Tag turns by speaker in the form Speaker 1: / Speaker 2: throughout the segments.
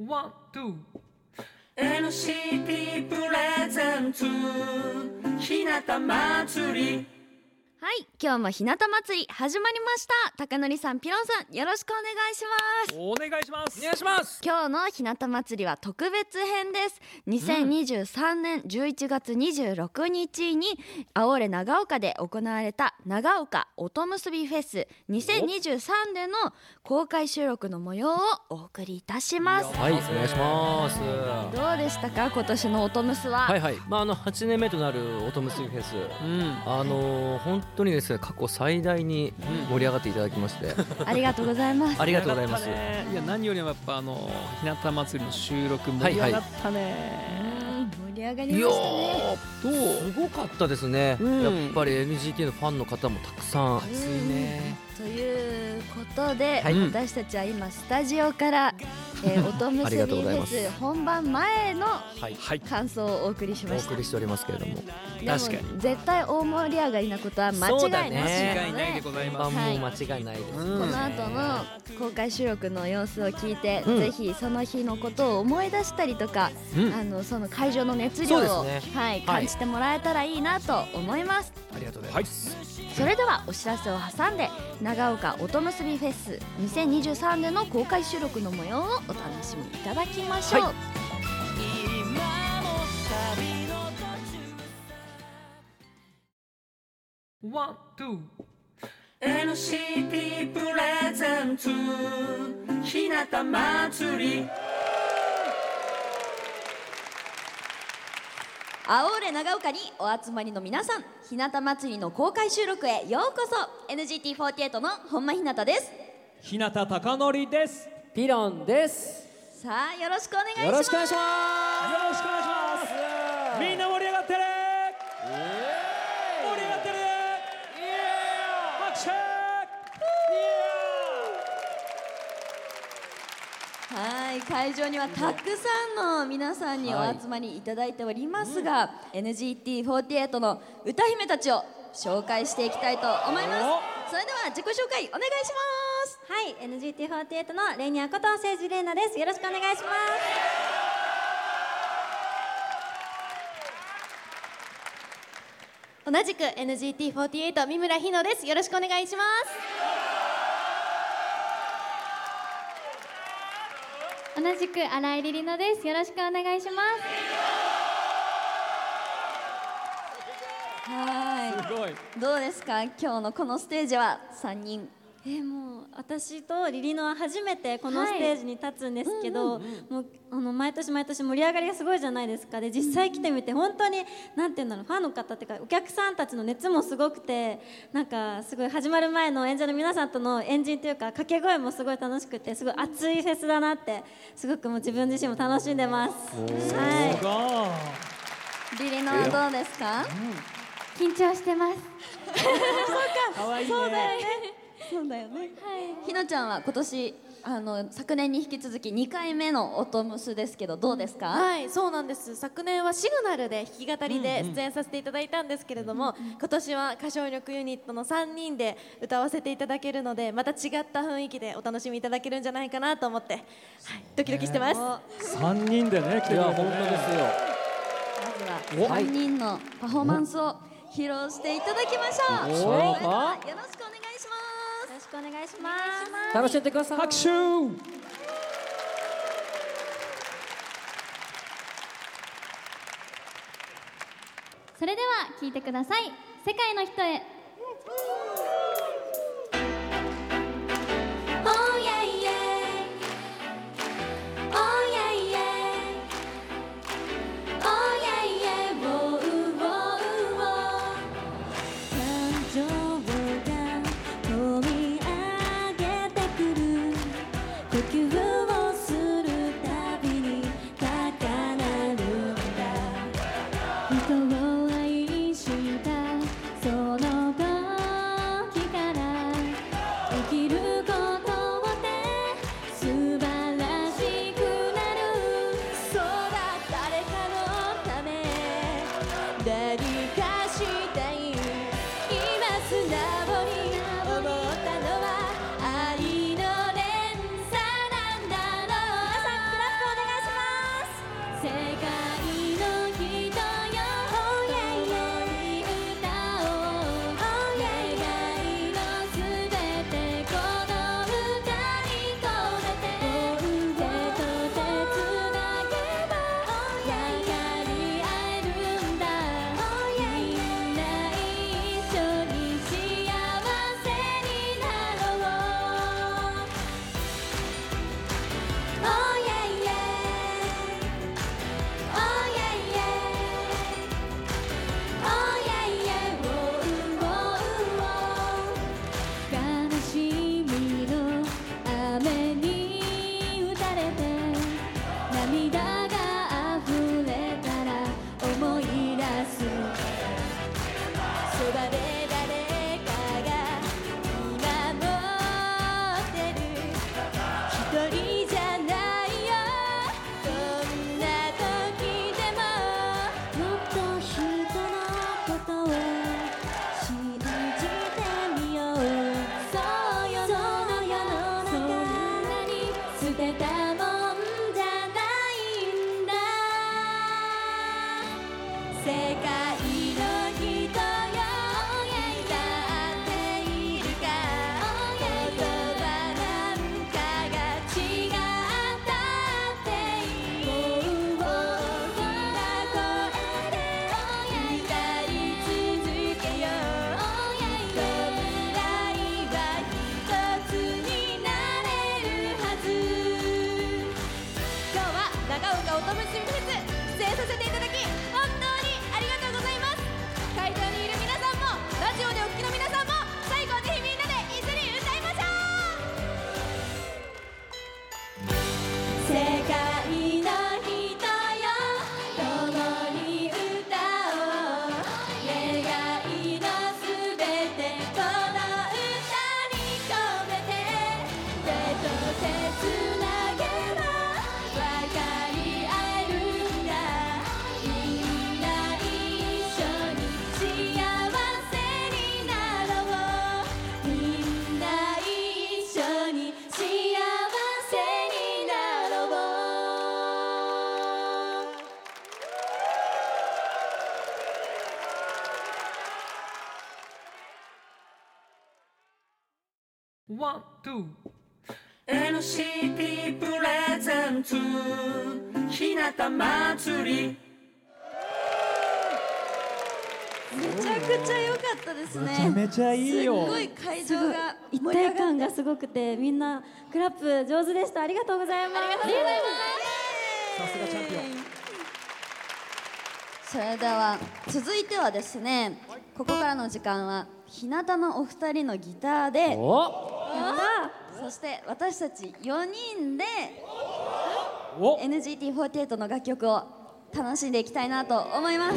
Speaker 1: One, two.
Speaker 2: NCT プレゼンツひなた祭り
Speaker 3: はい今日もひなた祭り始まりました。高則さんピロンさんよろしくお願いします。
Speaker 1: お願いします。
Speaker 4: お願いします。
Speaker 3: 今日のひなた祭りは特別編です。2023年11月26日に青れ長岡で行われた長岡音結びフェス。2023での公開収録の模様をお送りいたします。
Speaker 4: はいお願いします。
Speaker 3: どうでしたか今年の音結は、
Speaker 4: はいはい。まああの8年目となる音結びフェス。
Speaker 1: うん。
Speaker 4: あのー本当にですね過去最大に盛り上がっていただきまして。
Speaker 3: ありがとうございます。
Speaker 4: ありがとうございます。
Speaker 1: いや何よりもやっぱあのひなた祭りの収録盛り上がったね、
Speaker 3: うん盛り上がりましたね。
Speaker 4: ー
Speaker 1: どう？
Speaker 4: すごかったですね、
Speaker 1: うん。
Speaker 4: やっぱり NGT のファンの方もたくさん。
Speaker 1: 熱いね。
Speaker 3: ということで、
Speaker 4: はい。
Speaker 3: 私たちは今スタジオから、えー、音結
Speaker 4: あり
Speaker 3: びフェス本番前の
Speaker 4: はい。
Speaker 1: はい。
Speaker 3: 感想をお送りし
Speaker 4: お
Speaker 3: ました。
Speaker 4: 送りしておりますけれども。
Speaker 1: 確かに。
Speaker 3: 絶対大盛り上がりなことは間違いなし
Speaker 4: そうだ
Speaker 3: なので、
Speaker 4: ね。
Speaker 1: 間違いないでございます。
Speaker 4: 本番も間違いないです、
Speaker 1: うん
Speaker 3: この後の公開収録の様子を聞いて、
Speaker 4: うん。
Speaker 3: ぜひその日のことを思い出したりとか、
Speaker 4: うん。
Speaker 3: あのその会場の熱量を、
Speaker 4: ね。
Speaker 3: はい、感じてもらえたらいいなと思います、
Speaker 4: ありがとうございます、
Speaker 3: それではお知らせを挟んで長岡音結びフェス2023での公開収録の模様をお楽しみいただきましょう、
Speaker 4: はい。
Speaker 2: 今も旅の途中
Speaker 1: One, two.
Speaker 2: NCT プレゼンツひなた祭り
Speaker 3: 青れ長岡にお集まりの皆さんひなた祭りの公開収録へようこそ。NGT48 の本間ひなたです。
Speaker 1: 日向貴則です。
Speaker 5: ピロンです。
Speaker 3: さあよろしくお願いします。
Speaker 5: よろしくお願いしま
Speaker 1: よろしくお願いします
Speaker 3: 会場にはたくさんの皆さんにお集まりいただいておりますが、NGT48 の歌姫たちを紹介していきたいと思います。それでは自己紹介お願いします。
Speaker 6: はい。NGT48 のレイニアこと誠治玲奈です。よろしくお願いします。同じく NGT48 三村ひのです。よろしくお願いします同じく新井里乃です。よろしくお願いします。
Speaker 3: は
Speaker 1: すごい。
Speaker 3: いどうですか？今日のこのステージは3人
Speaker 6: えーもう私とリリノは初めてこのステージに立つんですけど、もうあの毎年毎年盛り上がりがすごいじゃないですか。で実際来てみて本当になんていうんだろうファンの方っていうかお客さんたちの熱もすごくてなんかすごい始まる前の演者の皆さんとのエンジンというか掛け声もすごい楽しくてすごい熱いフェスだなってすごくもう自分自身も楽しんでます。は
Speaker 1: い。
Speaker 3: リリノはどうですか、
Speaker 6: い、緊張してます。
Speaker 1: か。わいいね
Speaker 3: そうだよね、ひなちゃんは今年あの昨年に引き続き2回目の音ムスですけどどうですか、
Speaker 7: はい、そうなんです。昨年はシグナルで弾き語りで出演させていただいたんですけれども、今年は歌唱力ユニットの3人で歌わせていただけるので、また違った雰囲気でお楽しみいただけるんじゃないかなと思って、はい、ドキドキしてます。
Speaker 1: 三人でね来てくれてね。
Speaker 5: いや本当ですよ。
Speaker 3: まずは3人のパフォーマンスを披露していただきましょう。よろしくお願い
Speaker 6: くお願いします。
Speaker 5: 楽しんでください。
Speaker 1: 拍手
Speaker 6: それでは聞いてください。世界の人へ。
Speaker 2: ICT プレゼンツ日向祭り
Speaker 6: めちゃくちゃ良かったですね。
Speaker 5: めちゃめちゃいいよ。
Speaker 6: すごい会場が
Speaker 3: 一体感がすごくてみんなクラップ上手でした。ありがとうございます。ありがとうございます。
Speaker 5: さすがチャンピオン。
Speaker 6: それでは続いてはですねここからの時間は日向のお二人のギターでそして私たち4人で NGT48 の楽曲を楽しんでいきたいなと思います。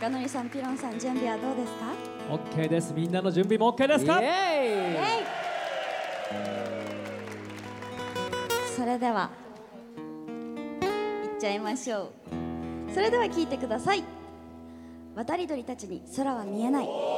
Speaker 6: 高野さんピロンさん準備はどうですか
Speaker 5: ？OK です。みんなの準備も OK ですか？
Speaker 6: それではいっちゃいましょう。それでは聞いてください。渡り鳥たちに空は見えない。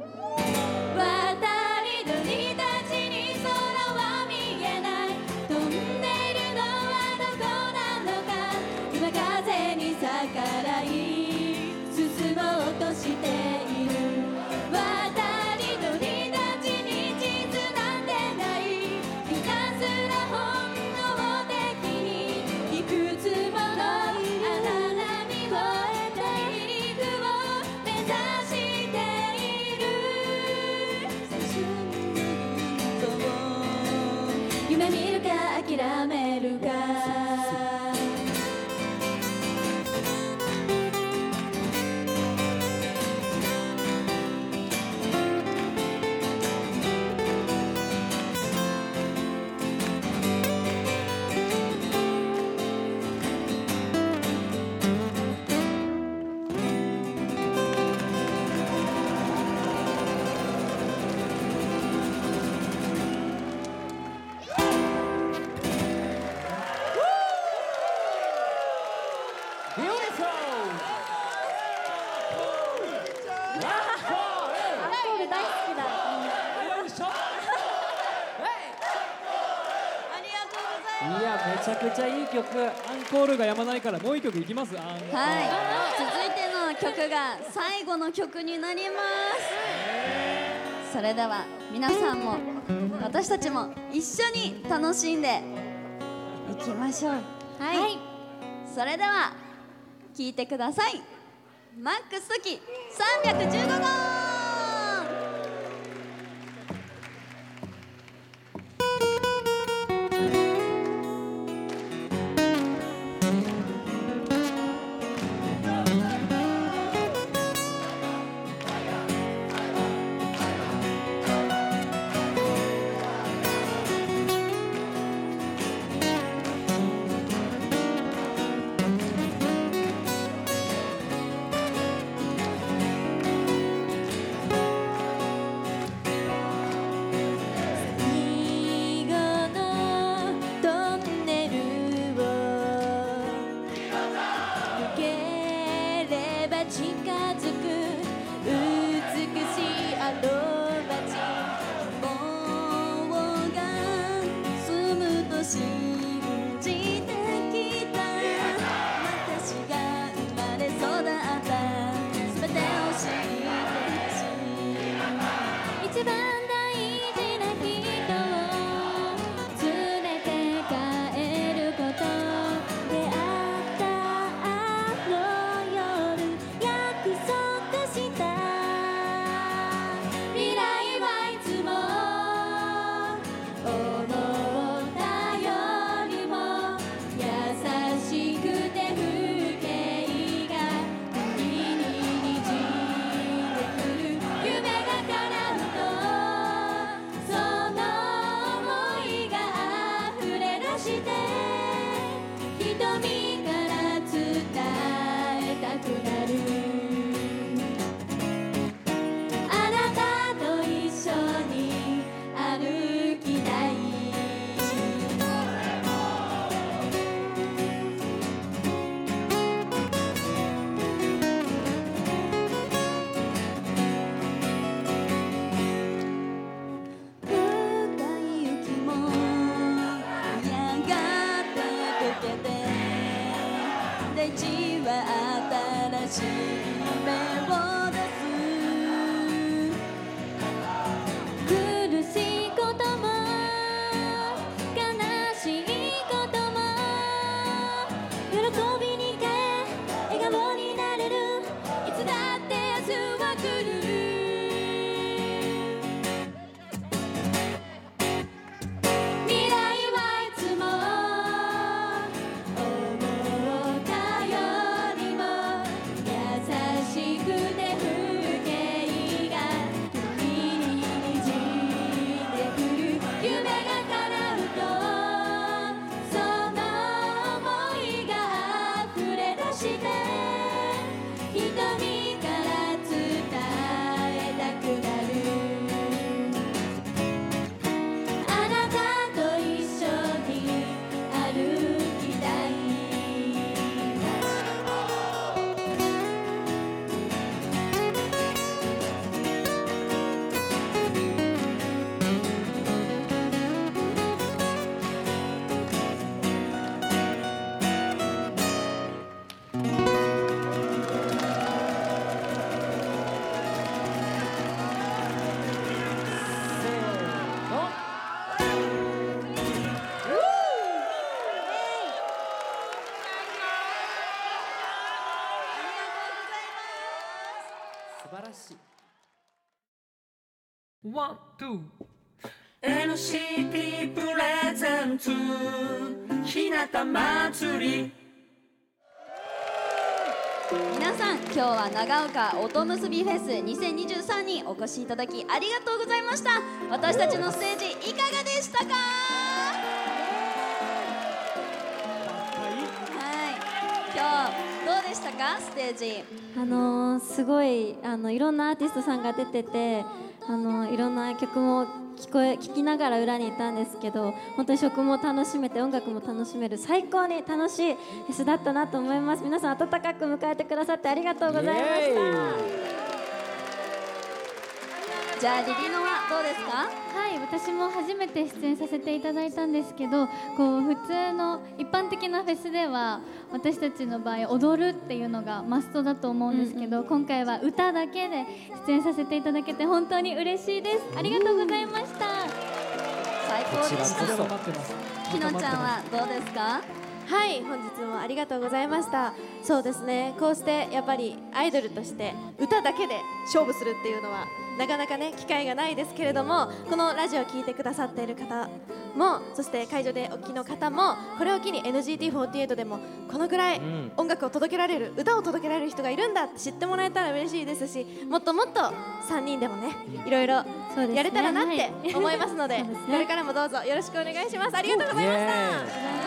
Speaker 6: ゃくち
Speaker 5: ゃいい曲。アンコールがやまないからもう一曲いきます。
Speaker 6: はい。続いての曲が最後の曲になります。それでは皆さんも私たちも一緒に楽しんでいきましょう、はい、はい、それでは聴いてください。マックス時315号。
Speaker 5: To.
Speaker 1: ワン、ツー。
Speaker 2: NCT プレゼンツひなたまつり。
Speaker 3: 皆さん今日は長岡音結びフェス2023にお越しいただきありがとうございました。私たちのステージいかがでしたか？はい。今日どうでしたか？ステージ。
Speaker 6: あのーすごいあのいろんなアーティストさんが出ててあのいろんな曲も聞こえ聞きながら裏にいたんですけど本当に食も楽しめて音楽も楽しめる最高に楽しいフェスだったなと思います。皆さん温かく迎えてくださってありがとうございました。
Speaker 3: じゃあリリノはどうですか？
Speaker 8: はい私も初めて出演させていただいたんですけどこう普通の一般的なフェスでは私たちの場合踊るっていうのがマストだと思うんですけど、今回は歌だけで出演させていただけて本当に嬉しいです。ありがとうございました。
Speaker 3: 最高でしたひのちゃんはどうですか？
Speaker 7: はい本日もありがとうございました。そうですねこうしてやっぱりアイドルとして歌だけで勝負するっていうのはなかなかね機会がないですけれどもこのラジオを聴いてくださっている方もそして会場でお聞きの方もこれを機に NGT48 でもこのぐらい
Speaker 4: ん。
Speaker 7: 音楽を届けられる歌を届けられる人がいるんだって知ってもらえたら嬉しいですしもっともっと3人でもねいろいろやれたらなっ
Speaker 6: は
Speaker 7: て
Speaker 6: い。
Speaker 7: 思いますので これからもどうぞよろしくお願いします。ありがとうございまし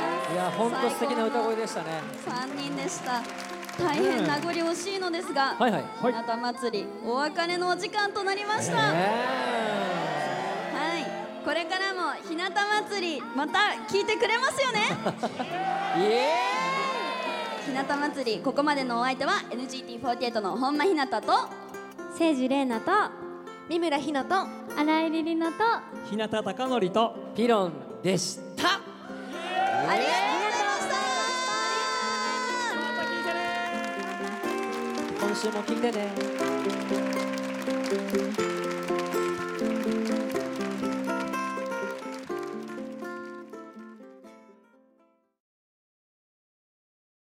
Speaker 7: た
Speaker 5: いや本当素敵な歌声でしたね。
Speaker 3: 3人でした。大変名残惜しいのですが、
Speaker 5: はいはい。
Speaker 3: ひなた祭りお別れのお時間となりました、はい。これからもひなた祭りまた聞いてくれますよね。
Speaker 5: イエ
Speaker 3: ひなた祭りここまでのお相手は NGT48 の本間ひなたと
Speaker 6: 聖司玲奈と
Speaker 7: 三村ひなと
Speaker 8: 新井里乃と
Speaker 5: 日向貴則と
Speaker 4: ーピロンでした
Speaker 3: ありがとうございました
Speaker 5: 今週も聞いてね